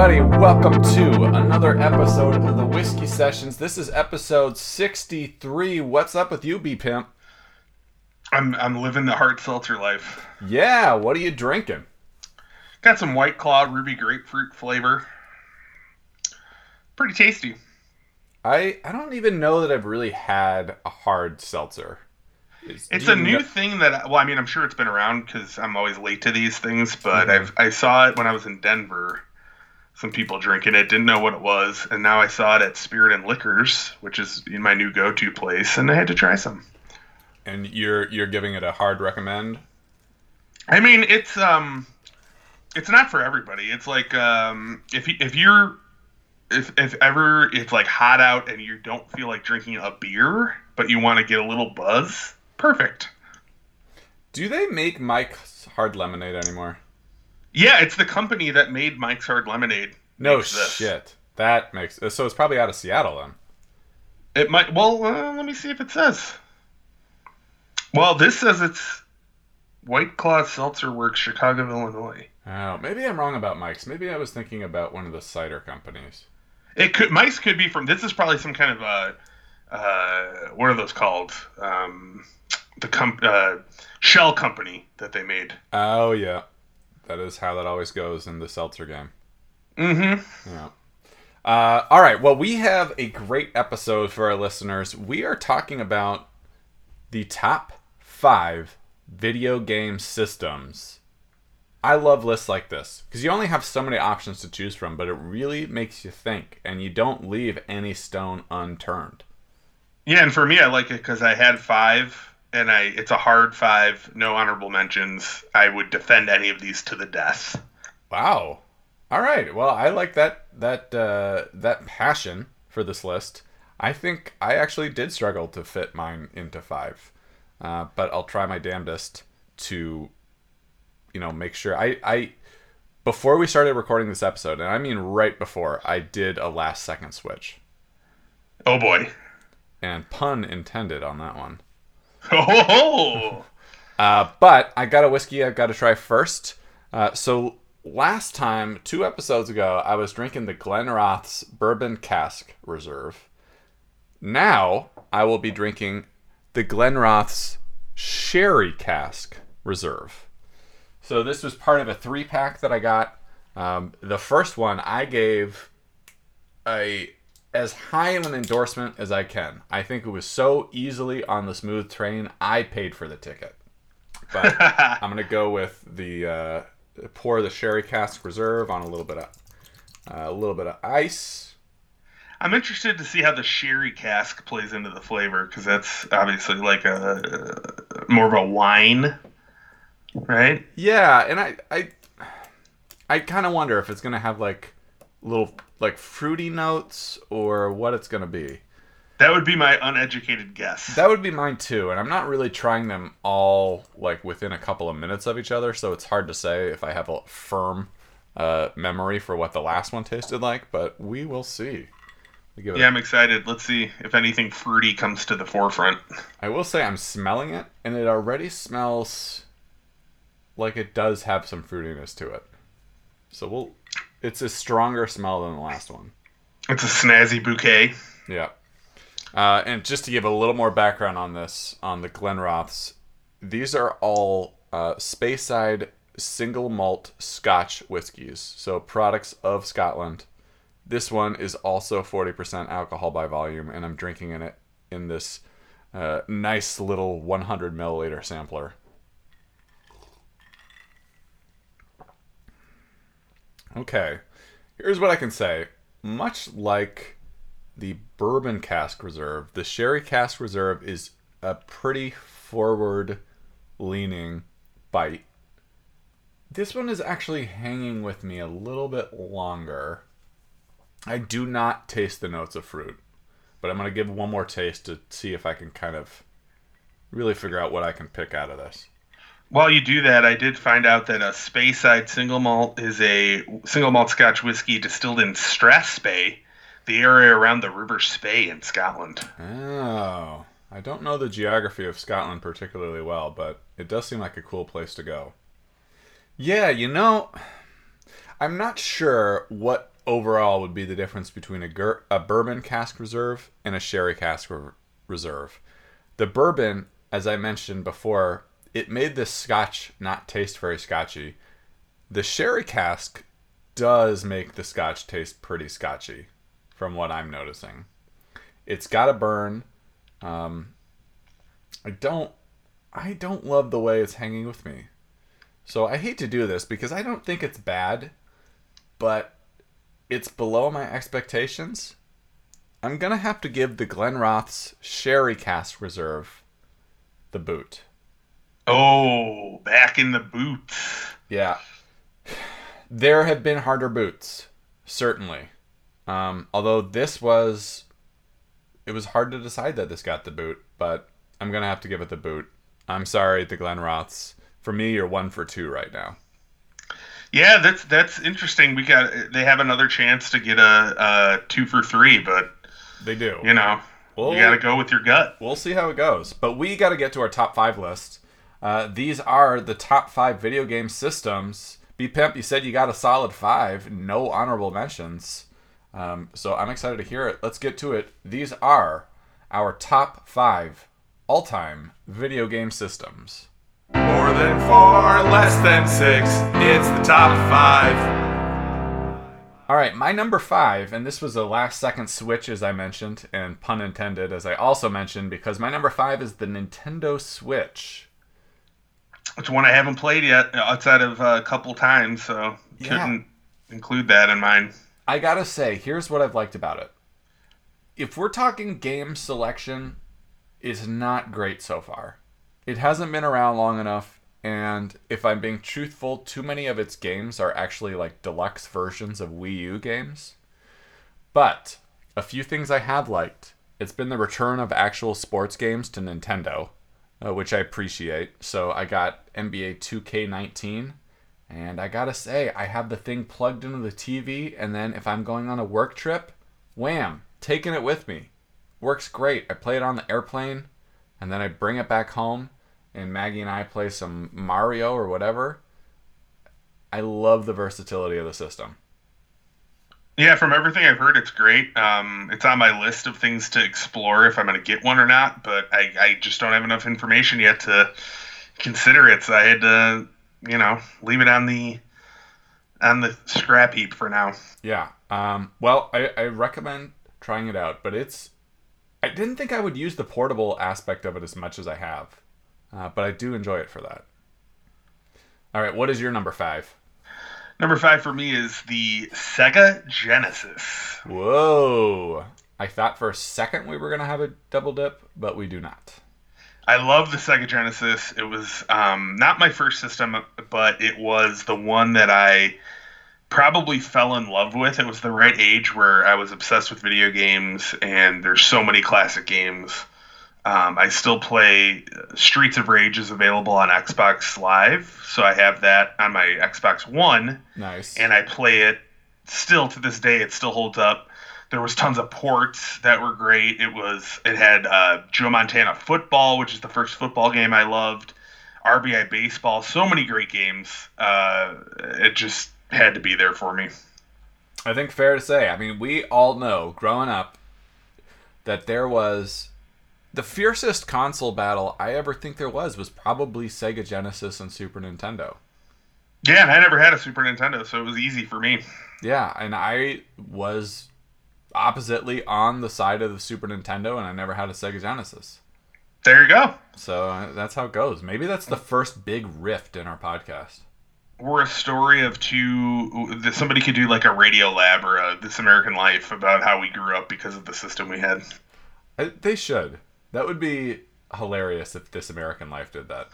everybody? Welcome to another episode of the Whiskey Sessions. This is episode 63. What's up with you, B Pimp? I'm I'm living the hard seltzer life. Yeah, what are you drinking? Got some White Claw ruby grapefruit flavor. Pretty tasty. I I don't even know that I've really had a hard seltzer. Is- It's a new kn- thing that well, I mean, I'm sure it's been around because I'm always late to these things, but Mhm. I've I saw it when I was in Denver. Some people drinking it, didn't know what it was, and now I saw it at Spirit and Liquors, which is in my new go-to place, and I had to try some. and you're you're giving it a hard recommend. I mean, it's um, it's not for everybody. It's like um, if if you're if if ever it's like hot out and you don't feel like drinking a beer, but you want to get a little buzz, perfect. Do they make Mike's hard lemonade anymore? Yeah, it's the company that made Mike's Hard Lemonade. No makes this. shit. That makes so it's probably out of Seattle then. It might. Well, uh, let me see if it says. Well, this says it's White Claw Seltzer Works, Chicago, Illinois. Oh, maybe I'm wrong about Mike's. Maybe I was thinking about one of the cider companies. It could Mike's could be from. This is probably some kind of uh, uh, what are those called? Um, the com- uh, shell company that they made. Oh yeah, that is how that always goes in the seltzer game. Mm-hmm. Yeah. Uh, all right. Well, we have a great episode for our listeners. We are talking about the top five video game systems. I love lists like this because you only have so many options to choose from, but it really makes you think, and you don't leave any stone unturned. Yeah, and for me, I like it because I had five, and I it's a hard five, no honorable mentions. I would defend any of these to the death. Wow. All right. Well, I like that that uh, that passion for this list. I think I actually did struggle to fit mine into five, uh, but I'll try my damnedest to, you know, make sure I I before we started recording this episode, and I mean right before, I did a last second switch, Oh boy. and pun intended on that one. Oh, Uh, but I got a whiskey I've got to try first. Uh, so last time, two episodes ago, I was drinking the Glenrothes Bourbon Cask Reserve. Now I will be drinking the Glenrothes Sherry Cask Reserve. So this was part of a three pack that I got. Um, the first one I gave a as high of an endorsement as I can. I think it was so easily on the smooth train. I paid for the ticket, but I'm gonna go with the uh, pour the sherry cask reserve on a little bit of uh, a little bit of ice. I'm interested to see how the sherry cask plays into the flavor because that's obviously like a more of a wine, right? Yeah, and I I I kind of wonder if it's gonna have like little like fruity notes or what it's gonna be. That would be my uneducated guess. That would be mine too, and I'm not really trying them all like within a couple of minutes of each other, so it's hard to say if I have a firm uh, memory for what the last one tasted like. But we will see. We give it yeah, I'm excited. Let's see if anything fruity comes to the forefront. I will say I'm smelling it, and it already smells like it does have some fruitiness to it. So we'll. It's a stronger smell than the last one. It's a snazzy bouquet. Yeah. Uh, and just to give a little more background on this, on the Glenrothes, these are all uh, Speyside single malt Scotch whiskies, so products of Scotland. This one is also 40% alcohol by volume, and I'm drinking in it in this uh, nice little 100 milliliter sampler. Okay, here's what I can say. Much like the bourbon cask reserve, the sherry cask reserve is a pretty forward leaning bite. This one is actually hanging with me a little bit longer. I do not taste the notes of fruit, but I'm going to give one more taste to see if I can kind of really figure out what I can pick out of this. While you do that, I did find out that a Speyside single malt is a single malt Scotch whiskey distilled in Strathspey, the area around the River Spey in Scotland. Oh, I don't know the geography of Scotland particularly well, but it does seem like a cool place to go. Yeah, you know, I'm not sure what overall would be the difference between a, gur- a bourbon cask reserve and a sherry cask re- reserve. The bourbon, as I mentioned before, it made this scotch not taste very scotchy. The sherry cask does make the scotch taste pretty scotchy, from what I'm noticing. It's got a burn. Um, I don't, I don't love the way it's hanging with me. So I hate to do this because I don't think it's bad, but it's below my expectations. I'm gonna have to give the Glenrothes Sherry Cask Reserve the boot. Oh, back in the boots. Yeah. There have been harder boots, certainly. Um, although this was, it was hard to decide that this got the boot, but I'm gonna have to give it the boot. I'm sorry, the Glenrothes. For me, you're one for two right now. Yeah, that's that's interesting. We got they have another chance to get a, a two for three, but They do. you know Well- you got to go with your gut. We'll see how it goes. But we got to get to our top five list. Uh, these are the top five video game systems. B Pimp, you said you got a solid five, no honorable mentions. Um, so I'm excited to hear it. Let's get to it. These are our top five all time video game systems. More than four, less than six. It's the top five. All right, my number five, and this was a last second switch, as I mentioned, and pun intended, as I also mentioned, because my number five is the Nintendo Switch. It's one I haven't played yet, uh, outside of uh, a couple times, so Yeah. couldn't include that in mine. I gotta say, here's what I've liked about it. If we're talking game selection, it's not great so far. It hasn't been around long enough, and if I'm being truthful, too many of its games are actually like deluxe versions of Wii U games. But a few things I have liked. It's been the return of actual sports games to Nintendo, uh, which I appreciate. So I got NBA 2K19, and I gotta say, I have the thing plugged into the TV, and then if I'm going on a work trip, wham, taking it with me. Works great. I play it on the airplane, and then I bring it back home, and Maggie and I play some Mario or whatever. I love the versatility of the system. Yeah, from everything I've heard, it's great. Um, it's on my list of things to explore if I'm going to get one or not, but I, I just don't have enough information yet to consider it. So I had to, you know, leave it on the on the scrap heap for now. Yeah. Um, well, I, I recommend trying it out, but it's. I didn't think I would use the portable aspect of it as much as I have, uh, but I do enjoy it for that. All right, what is your number five? Number five for me is the Sega Genesis. Whoa! I thought for a second we were gonna have a double dip, but we do not. I love the Sega Genesis. It was um, not my first system, but it was the one that I probably fell in love with. It was the right age where I was obsessed with video games, and there's so many classic games. Um, I still play Streets of Rage is available on Xbox Live, so I have that on my Xbox One, Nice. and I play it still to this day. It still holds up. There was tons of ports that were great. It was it had uh, Joe Montana football, which is the first football game I loved. RBI baseball, so many great games. Uh, it just had to be there for me. I think fair to say. I mean, we all know growing up that there was the fiercest console battle I ever think there was was probably Sega Genesis and Super Nintendo. Yeah, and I never had a Super Nintendo, so it was easy for me. Yeah, and I was oppositely on the side of the Super Nintendo, and I never had a Sega Genesis. There you go. So uh, that's how it goes. Maybe that's the first big rift in our podcast. We're a story of two. that Somebody could do like a Radiolab or a This American Life about how we grew up because of the system we had. I, they should. That would be hilarious if This American Life did that.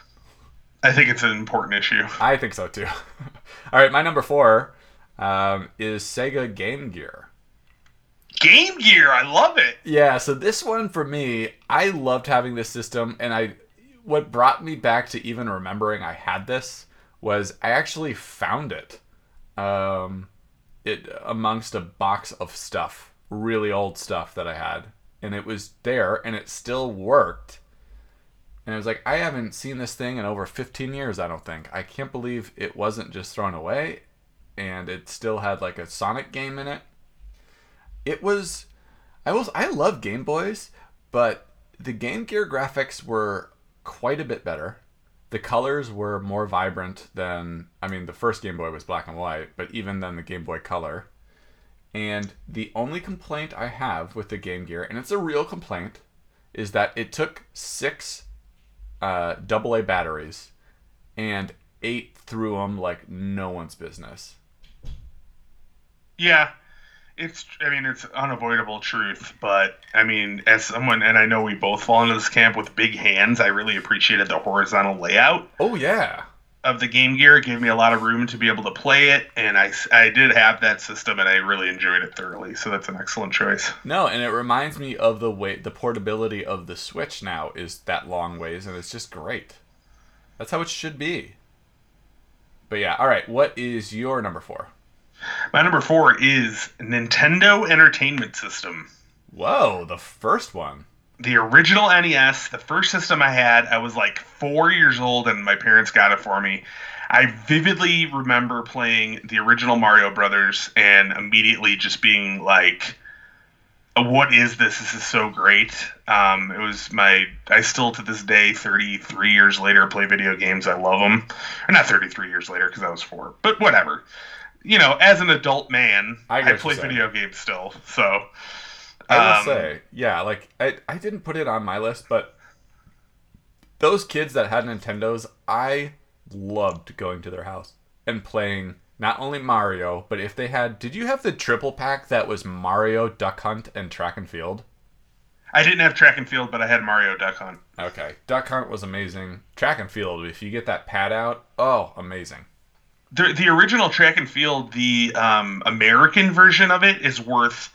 I think it's an important issue. I think so too. All right, my number four um, is Sega Game Gear. Game Gear, I love it. Yeah, so this one for me, I loved having this system, and I, what brought me back to even remembering I had this was I actually found it, um, it amongst a box of stuff, really old stuff that I had, and it was there, and it still worked. And I was like, I haven't seen this thing in over 15 years, I don't think. I can't believe it wasn't just thrown away. and it still had like a Sonic game in it. It was I was I love Game Boys, but the Game Gear graphics were quite a bit better. The colors were more vibrant than I mean the first Game Boy was black and white, but even then the Game Boy Color. And the only complaint I have with the Game Gear, and it's a real complaint, is that it took six uh, AA batteries and ate through them like no one's business. Yeah, it's. I mean, it's unavoidable truth, but I mean, as someone, and I know we both fall into this camp with big hands, I really appreciated the horizontal layout Oh yeah, of the Game Gear. It gave me a lot of room to be able to play it, and I, I did have that system, and I really enjoyed it thoroughly. So that's an excellent choice. no, and it reminds me of the way the portability of the Switch now is that long ways, and it's just great. That's how it should be. But yeah, all right. What is your number four? My number four is Nintendo Entertainment System. Whoa, the first one. The original NES, the first system I had, I was like four years old and my parents got it for me. I vividly remember playing the original Mario Brothers and immediately just being like, what is this? This is so great. Um, it was my, I still to this day, 33 years later, play video games. I love them. Or not 33 years later because I was four, but whatever. You know, as an adult man, I I, play video games still. So, I will Um, say, yeah, like I, I didn't put it on my list, but those kids that had Nintendos, I loved going to their house and playing not only Mario, but if they had, did you have the triple pack that was Mario, Duck Hunt, and Track and Field? I didn't have track and field, but I had Mario Duck Hunt. Okay, Duck Hunt was amazing. Track and Field, if you get that pad out, oh, amazing. The, the original track and field, the um, American version of it is worth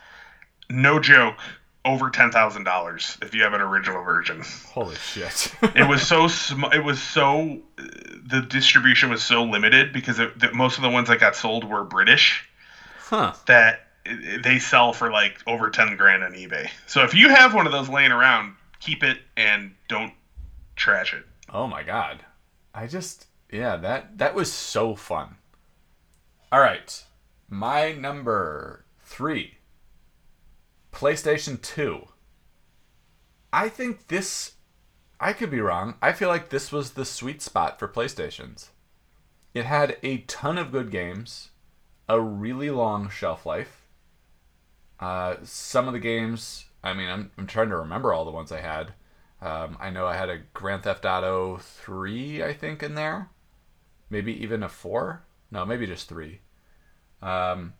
no joke over ten thousand dollars if you have an original version. Holy shit! It was so sm- it was so the distribution was so limited because it, that most of the ones that got sold were British huh? that it, they sell for like over ten grand on eBay. So if you have one of those laying around, keep it and don't trash it. Oh my god. I just yeah, that that was so fun. All right. My number 3. PlayStation 2. I think this I could be wrong. I feel like this was the sweet spot for PlayStations. It had a ton of good games, a really long shelf life. Uh, some of the games, I mean, I'm, I'm trying to remember all the ones I had. Um, I know I had a Grand Theft Auto 3, I think, in there. Maybe even a 4? No, maybe just 3. Um,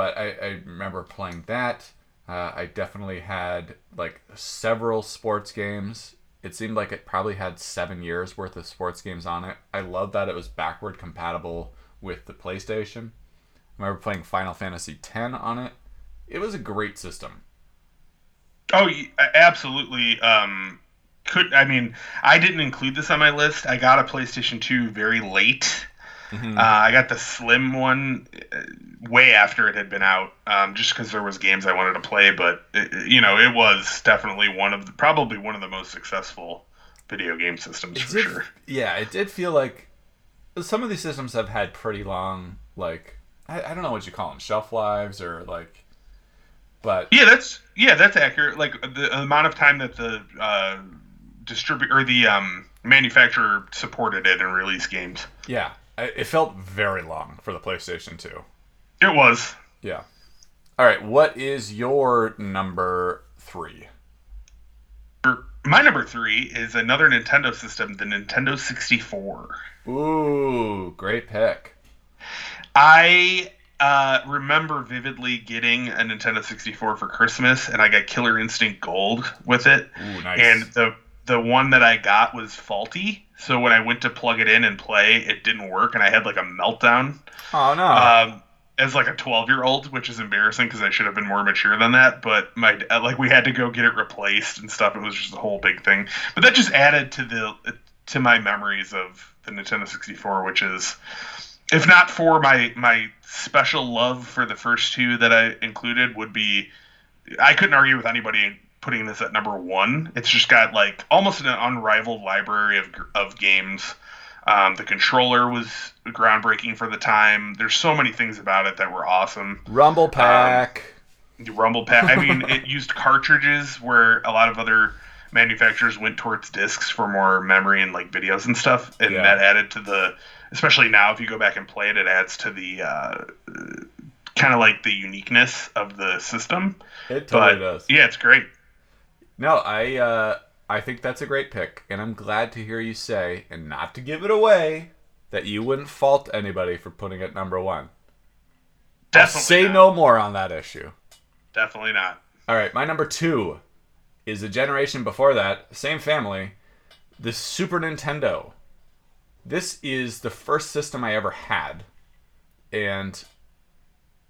but I, I remember playing that. Uh, I definitely had like several sports games. It seemed like it probably had seven years worth of sports games on it. I love that it was backward compatible with the PlayStation. I remember playing Final Fantasy X on it. It was a great system. Oh, absolutely. Um, could I mean I didn't include this on my list. I got a PlayStation 2 very late. Mm-hmm. Uh, I got the slim one uh, way after it had been out, um, just because there was games I wanted to play. But it, you know, it was definitely one of the, probably one of the most successful video game systems It for did, sure. Yeah, it did feel like some of these systems have had pretty long, like I, I don't know what you call them, shelf lives or like, but Yeah, that's yeah, that's accurate. Like the amount of time that the uh, distribute or the um, manufacturer supported it and released games. yeah, it felt very long for the PlayStation 2. It was. Yeah. All right, what is your number three? My number three is another Nintendo system, the Nintendo 64. Ooh, great pick. I uh, remember vividly getting a Nintendo 64 for Christmas, and I got Killer Instinct Gold with it. Ooh, nice. And the the one that I got was faulty, so when I went to plug it in and play, it didn't work, and I had like a meltdown. oh no. um, as like a 12 year old, which is embarrassing because I should have been more mature than that. But my uh, like we had to go get it replaced and stuff. It was just a whole big thing. But that just added to the to my memories of the Nintendo 64, which is if not for my my special love for the first two that I included, would be I couldn't argue with anybody putting this at number one. It's just got like almost an unrivaled library of of games. Um, the controller was groundbreaking for the time. There's so many things about it that were awesome. Rumble Pack. The Rumble Pack. I mean, it used cartridges where a lot of other manufacturers went towards discs for more memory and like videos and stuff, and Yeah. that added to the. Especially now, if you go back and play it, it adds to the uh, kind of like the uniqueness of the system. it But totally does. yeah, it's great. No, I uh, I think that's a great pick, and I'm glad to hear you say, and not to give it away, that you wouldn't fault anybody for putting it number one. I'll Definitely say not. no more on that issue. Definitely not. All right, my number two is a generation before that, same family, the Super Nintendo. This is the first system I ever had, and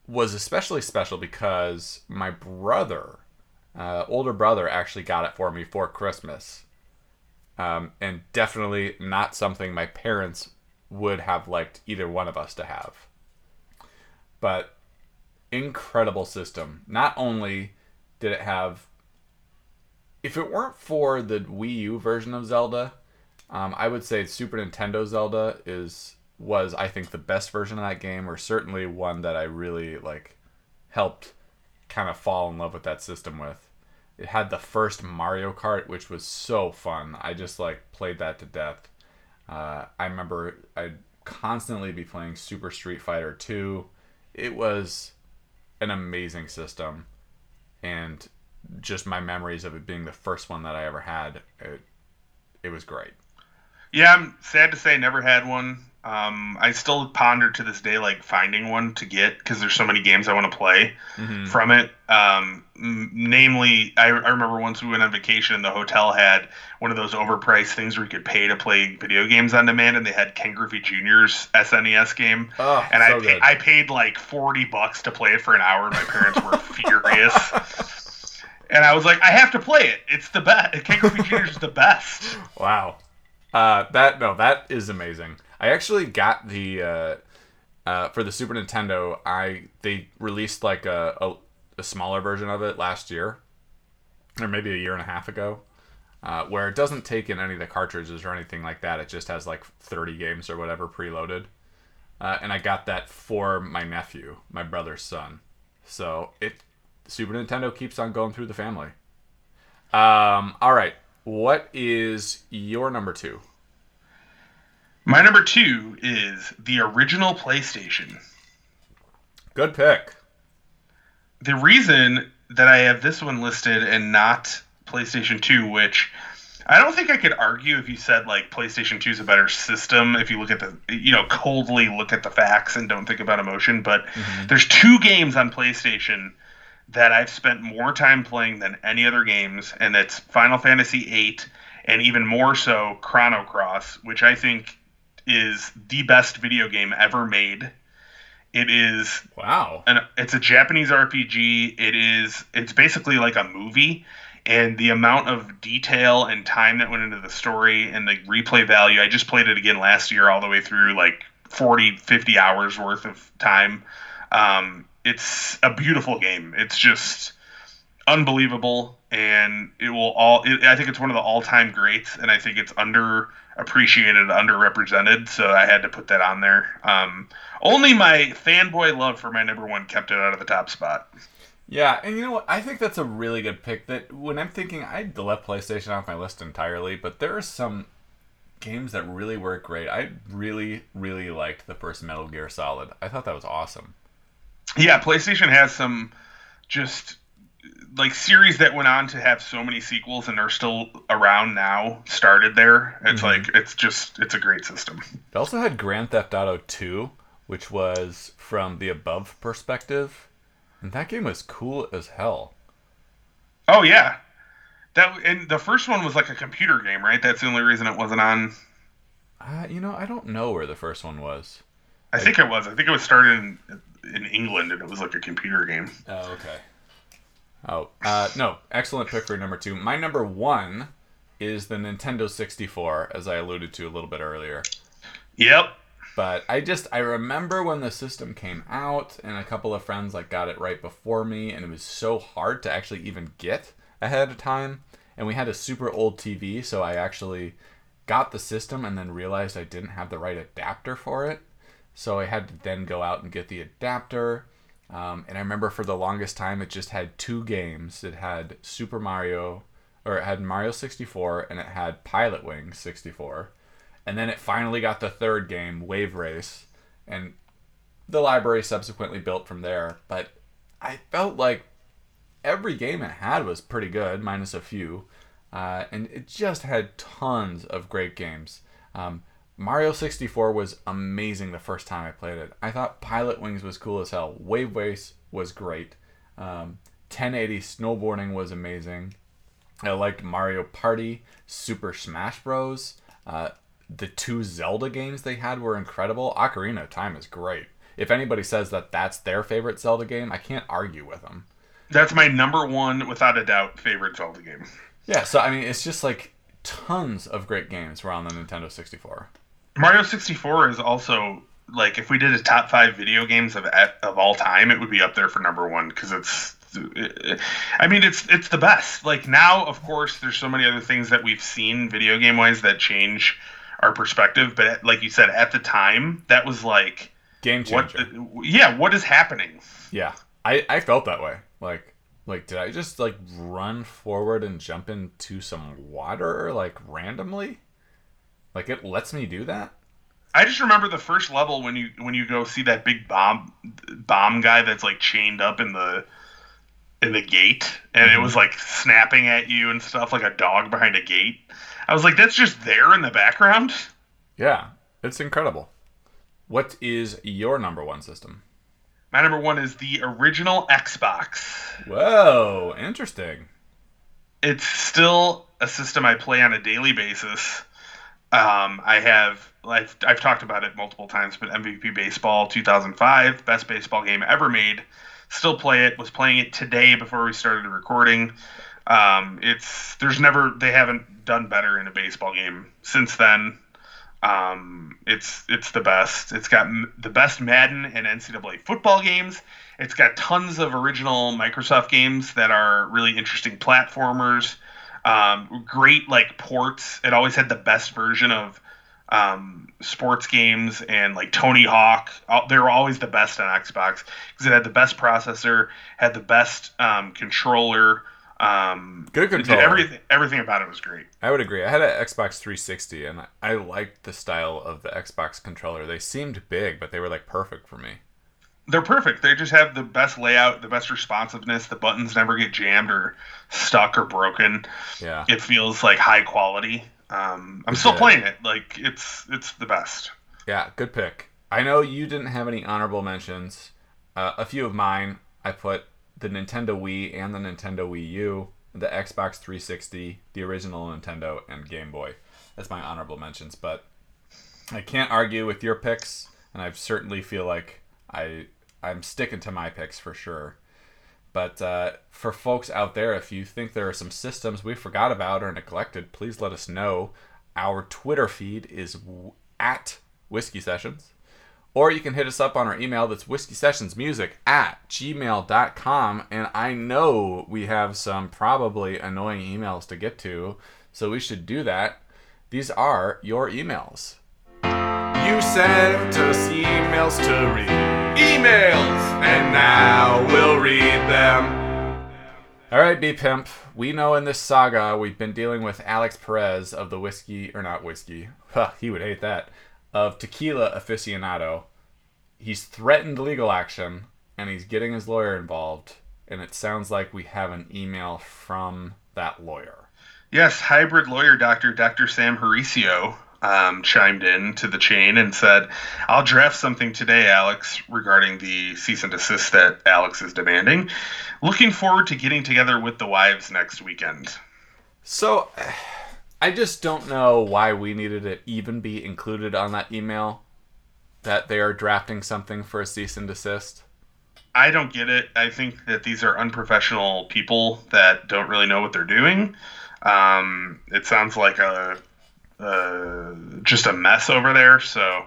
was especially special because my brother, uh, older brother, actually got it for me for Christmas, um, and definitely not something my parents would have liked either one of us to have. But incredible system. Not only did it have if it weren't for the Wii U version of Zelda, um, I would say Super Nintendo Zelda is was I think the best version of that game, or certainly one that I really like helped kind of fall in love with that system with. It had the first Mario Kart, which was so fun. I just like played that to death. Uh, I remember I'd constantly be playing Super Street Fighter 2. It was an amazing system, and just my memories of it being the first one that I ever had, it, it was great. Yeah, I'm sad to say never had one. Um, I still ponder to this day like finding one to get because there's so many games I want to play from it. Um, m- namely, I, I remember once we went on vacation and the hotel had one of those overpriced things where you could pay to play video games on demand, and they had Ken Griffey Jr.'s SNES game. Oh, and so I, I paid like 40 bucks to play it for an hour, and my parents were furious. And I was like, I have to play it. It's the best. Ken Griffey Jr. is the best. Wow. Uh, that no, that is amazing. I actually got the uh, uh, for the Super Nintendo. I they released like a, a, a smaller version of it last year, or maybe a year and a half ago, uh, where it doesn't take in any of the cartridges or anything like that. It just has like 30 games or whatever preloaded. Uh, and I got that for my nephew, my brother's son. So it Super Nintendo keeps on going through the family. Um, all right, what is your number two? My number two is the original PlayStation. Good pick. The reason that I have this one listed and not PlayStation 2, which I don't think I could argue if you said like PlayStation 2 is a better system if you look at the you know coldly look at the facts and don't think about emotion, but mm-hmm. there's two games on PlayStation that I've spent more time playing than any other games and that's Final Fantasy 8 and even more so Chrono Cross, which I think is the best video game ever made. It is Wow. and it's a Japanese RPG. It is it's basically like a movie and the amount of detail and time that went into the story and the replay value. I just played it again last year all the way through like 40 50 hours worth of time. Um, it's a beautiful game. It's just unbelievable and it will all it, I think it's one of the all-time greats and I think it's underappreciated, underrepresented, so I had to put that on there. Um, only my fanboy love for my number 1 kept it out of the top spot. Yeah, and you know what? I think that's a really good pick. That when I'm thinking, I left PlayStation off my list entirely, but there are some games that really work great. I really, really liked the first Metal Gear Solid. I thought that was awesome. Yeah, PlayStation has some just like series that went on to have so many sequels and are still around now started there. It's like it's just it's a great system. It also had Grand Theft Auto 2, which was from the above perspective, and that game was cool as hell. Oh yeah. That and the first one was like a computer game, right? That's the only reason it wasn't on. Uh, you know, I don't know where the first one was. I think it was. I think it was started in in England and it was like a computer game. Oh, okay. Oh, uh, no. Excellent pick for number two. My number one is the Nintendo 64, as I alluded to a little bit earlier. Yep. But I just I remember when the system came out, and a couple of friends like got it right before me, and it was so hard to actually even get ahead of time. And we had a super old TV, so I actually got the system and then realized I didn't have the right adapter for it. So I had to then go out and get the adapter. Um, and I remember for the longest time, it just had two games. It had Super Mario, or it had Mario 64, and it had Pilotwings 64. And then it finally got the third game, Wave Race. And the library subsequently built from there. But I felt like every game it had was pretty good, minus a few. Uh, and it just had tons of great games. Um, Mario 64 was amazing the first time I played it. I thought Pilotwings was cool as hell. Wave Race was great. Um, 1080 snowboarding was amazing. I liked Mario Party, Super Smash Bros. Uh, the two Zelda games they had were incredible. Ocarina of Time is great. If anybody says that that's their favorite Zelda game, I can't argue with them. That's my number one, without a doubt, favorite Zelda game. Yeah, so I mean, it's just like tons of great games were on the Nintendo 64. Mario 64 is also like if we did a top five video games of of all time, it would be up there for number one because it's. I mean, it's it's the best. Like now, of course, there's so many other things that we've seen video game wise that change our perspective. But like you said, at the time, that was like game changer. What, yeah, what is happening? Yeah, I I felt that way. Like like did I just like run forward and jump into some water like randomly? Like it lets me do that? I just remember the first level when you when you go see that big bomb bomb guy that's like chained up in the in the gate and mm-hmm. it was like snapping at you and stuff like a dog behind a gate. I was like that's just there in the background. Yeah, it's incredible. What is your number one system? My number one is the original Xbox. Whoa, interesting. It's still a system I play on a daily basis. Um, I have I've, I've talked about it multiple times, but MVP Baseball 2005, best baseball game ever made. Still play it. Was playing it today before we started recording. Um, it's there's never they haven't done better in a baseball game since then. Um, it's it's the best. It's got m- the best Madden and NCAA football games. It's got tons of original Microsoft games that are really interesting platformers. Um, great like ports. It always had the best version of um, sports games and like Tony Hawk. They were always the best on Xbox because it had the best processor, had the best um, controller. Um, Good control. Everything, everything about it was great. I would agree. I had an Xbox 360, and I liked the style of the Xbox controller. They seemed big, but they were like perfect for me. They're perfect. They just have the best layout, the best responsiveness. The buttons never get jammed or stuck or broken. Yeah, it feels like high quality. Um, I'm still playing it. Like it's it's the best. Yeah, good pick. I know you didn't have any honorable mentions. Uh, a few of mine, I put the Nintendo Wii and the Nintendo Wii U, the Xbox 360, the original Nintendo, and Game Boy. That's my honorable mentions. But I can't argue with your picks, and I certainly feel like I I'm sticking to my picks for sure. But uh, for folks out there, if you think there are some systems we forgot about or neglected, please let us know. Our Twitter feed is w- at Whiskey Sessions. Or you can hit us up on our email that's whiskey sessions music at gmail.com. And I know we have some probably annoying emails to get to, so we should do that. These are your emails. You sent us emails to read. Emails! And now we'll read them. All right, B Pimp. We know in this saga we've been dealing with Alex Perez of the whiskey, or not whiskey, huh, he would hate that, of Tequila Aficionado. He's threatened legal action and he's getting his lawyer involved. And it sounds like we have an email from that lawyer. Yes, hybrid lawyer doctor, Dr. Sam Haricio, um, chimed in to the chain and said, I'll draft something today, Alex, regarding the cease and desist that Alex is demanding. Looking forward to getting together with the wives next weekend. So, I just don't know why we needed to even be included on that email that they are drafting something for a cease and desist. I don't get it. I think that these are unprofessional people that don't really know what they're doing. Um, it sounds like a, a, just a mess over there. So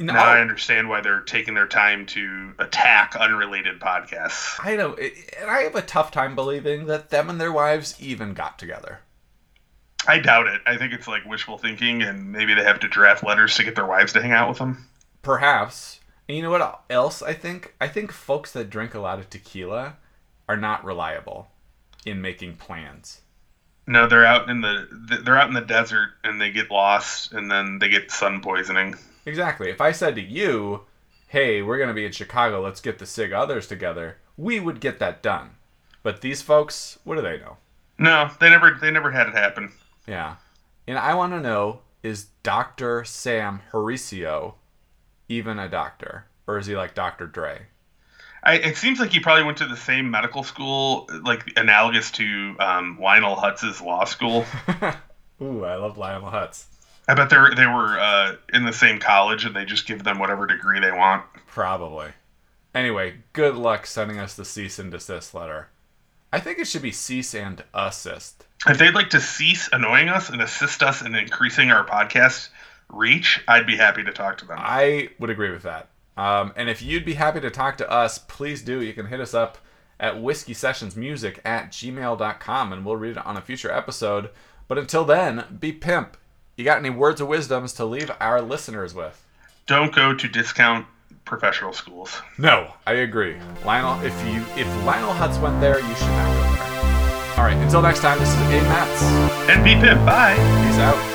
no, now I understand why they're taking their time to attack unrelated podcasts. I know, and I have a tough time believing that them and their wives even got together. I doubt it. I think it's like wishful thinking, and maybe they have to draft letters to get their wives to hang out with them. Perhaps. And you know what else I think? I think folks that drink a lot of tequila are not reliable in making plans. No, they're out in the they're out in the desert and they get lost and then they get sun poisoning. Exactly. If I said to you, "Hey, we're going to be in Chicago. Let's get the Sig Others together." We would get that done. But these folks, what do they know? No, they never they never had it happen. Yeah. And I want to know is Dr. Sam Horacio even a doctor? Or is he like Dr. Dre? I, it seems like he probably went to the same medical school, like analogous to um, Lionel Hutz's law school. Ooh, I love Lionel Hutz. I bet they were, they were uh, in the same college and they just give them whatever degree they want. Probably. Anyway, good luck sending us the cease and desist letter. I think it should be cease and assist. If they'd like to cease annoying us and assist us in increasing our podcast reach, I'd be happy to talk to them. I would agree with that. Um, and if you'd be happy to talk to us, please do. You can hit us up at whiskey sessions music at gmail.com and we'll read it on a future episode. But until then, be pimp. You got any words of wisdoms to leave our listeners with? Don't go to discount professional schools. No, I agree. Lionel, if you if Lionel Hutz went there, you should not go there. All right, until next time, this is A Mats. And be pimp. Bye. Peace out.